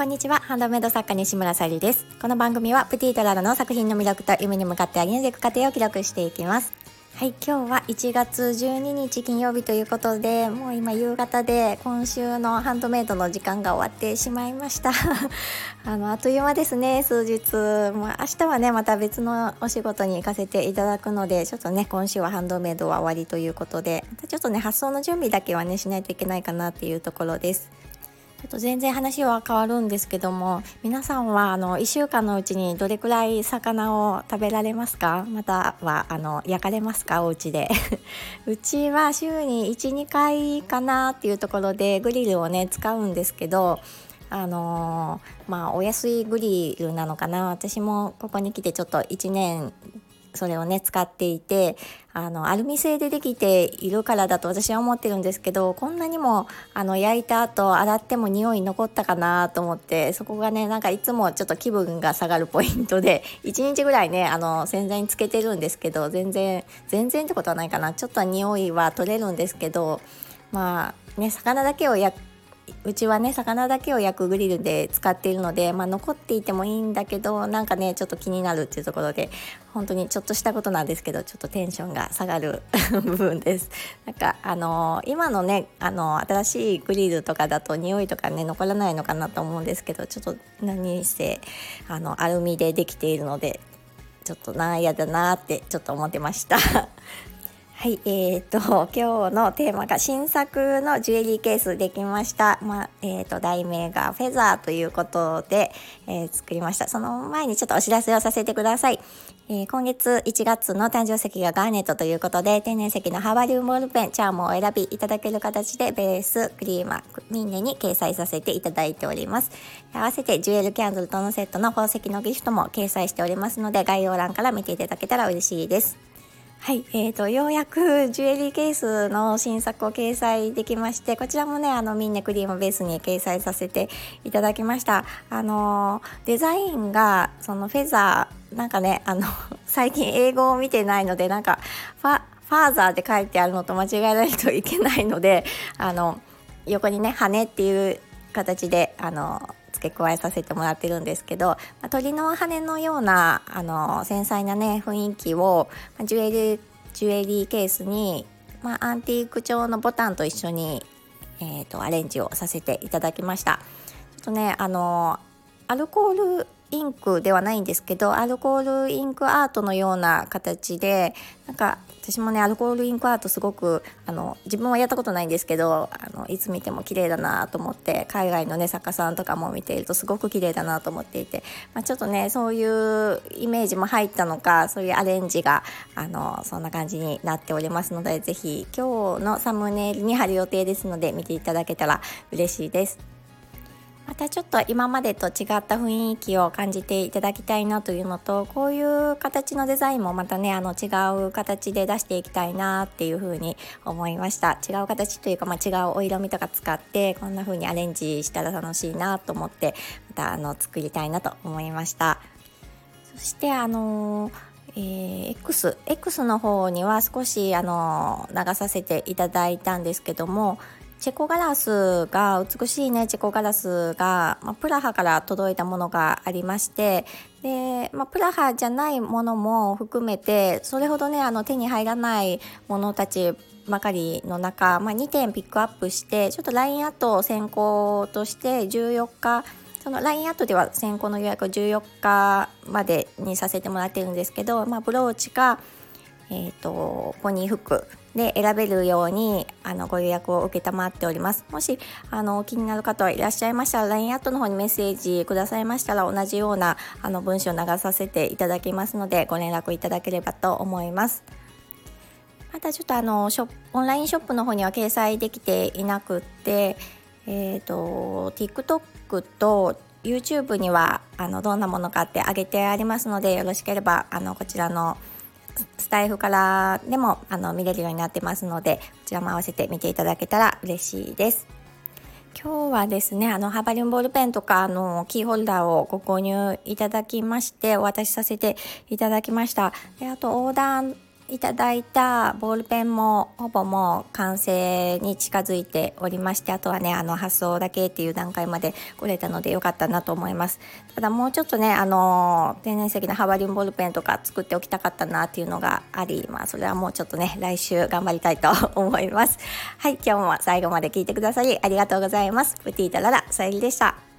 こんにちは。ハンドメイド作家西村さゆりです。この番組はプティートララの作品の魅力と夢に向かって歩んでいく過程を記録していきます。はい今日は1月12日金曜日ということでもう今夕方で今週のハンドメイドの時間が終わってしまいました。あのあっという間ですね数日。もう明日はねまた別のお仕事に行かせていただくのでちょっとね今週はハンドメイドは終わりということでまたちょっとね発送の準備だけはねしないといけないかなっていうところです。ちょっと全然話は変わるんですけども皆さんはあの1週間のうちにどれくらい魚を食べられますか？またはあの焼かれますか？お家で。うちは週に12回かなっていうところでグリルをね使うんですけどあのー、まあお安いグリルなのかな？私もここに来てちょっと1年それをね使っていてあのアルミ製でできているからだと私は思ってるんですけどこんなにもあの焼いた後洗っても匂い残ったかなと思ってそこがねなんかいつもちょっと気分が下がるポイントで 1日ぐらいねあの洗剤につけてるんですけど全然全然ってことはないかな。ちょっと匂いは取れるんですけどまあね魚だけを焼うちはね魚だけを焼くグリルで使っているので、まあ、残っていてもいいんだけどなんかねちょっと気になるっていうところで本当にちょっとしたことなんですけどちょっとテンションが下がる部分です。なんかあのー、今のねあのー、新しいグリルとかだと匂いとかね残らないのかなと思うんですけどちょっと何せあのアルミでできているのでちょっとな嫌だなってちょっと思ってました。はい、えーと、今日のテーマが新作のジュエリーケースできました。まあ、えーと、題名がフェザーということで、えー、作りました。その前にちょっとお知らせをさせてください。えー、今月1月の誕生石がガーネットということで、天然石のハワリウムボールペン、チャームを選びいただける形で、ベース、クリーマー、ミンネに掲載させていただいております。合わせてジュエルキャンドルとのセットの宝石のギフトも掲載しておりますので、概要欄から見ていただけたら嬉しいです。はい、えーと、ようやくジュエリーケースの新作を掲載できましてこちらもねあのミンネクリームベースに掲載させていただきました。あのデザインがそのフェザーなんかねあの 最近英語を見てないのでなんかファファーザーで書いてあるのと間違えないといけないのであの横にね羽っていう形であの付け加えさせてもらってるんですけど、まあ、鳥の羽のようなあの繊細なね雰囲気を、まあ、ジュエリージュエリーケースに、まあ、アンティーク調のボタンと一緒に、えーと、アレンジをさせていただきました。ちょっとねあのアルコールインクではないんですけどアルコールインクアートのような形でなんか私もねアルコールインクアートすごくあの自分はやったことないんですけどあのいつ見ても綺麗だなと思って海外のね作家さんとかも見ているとすごく綺麗だなと思っていて、まあ、ちょっとねそういうイメージも入ったのかそういうアレンジがあのそんな感じになっておりますので是非今日のサムネイルに貼る予定ですので見ていただけたら嬉しいです。またちょっと今までと違った雰囲気を感じていただきたいなというのとこういう形のデザインもまたねあの違う形で出していきたいなっていうふうに思いました。違う形というか、まあ、違うお色味とか使ってこんな風にアレンジしたら楽しいなと思ってまたあの作りたいなと思いました。そしてあのえー、X, X の方には少しあの流させていただいたんですけどもチェコガラスが美しいねチェコガラスが、まあ、プラハから届いたものがありましてで、まあ、プラハじゃないものも含めてそれほどねあの手に入らないものたちばかりの中、まあ、2点ピックアップしてちょっと LINE アット先行として14日その LINE アットでは先行の予約を14日までにさせてもらってるんですけど、まあ、ブローチか、えーと、ポニーフックで選べるようにあのご予約を承っております。もしあの気になる方はいらっしゃいましたら LINE アットの方にメッセージくださいましたら同じようなあの文章を流させていただきますのでご連絡いただければと思います。またちょっとあのショオンラインショップの方には掲載できていなくってえっ、ー、と TikTok と YouTube にはあのどんなものかってあげてありますのでよろしければあのこちらのスタイフからでもあの見れるようになってますのでこちらも合わせて見ていただけたら嬉しいです。今日はですねあのハバリンボールペンとかあのキーホルダーをご購入いただきましてお渡しさせていただきましたであとオーダーいただいたボールペンもほぼもう完成に近づいておりましてあとはねあの発送だけっていう段階まで来れたのでよかったなと思います。ただもうちょっとねあの天然石のハバリンボールペンとか作っておきたかったなっていうのがありまあそれはもうちょっとね来週頑張りたいと思います。はい今日も最後まで聞いてくださりありがとうございます。プティータララさゆりでした。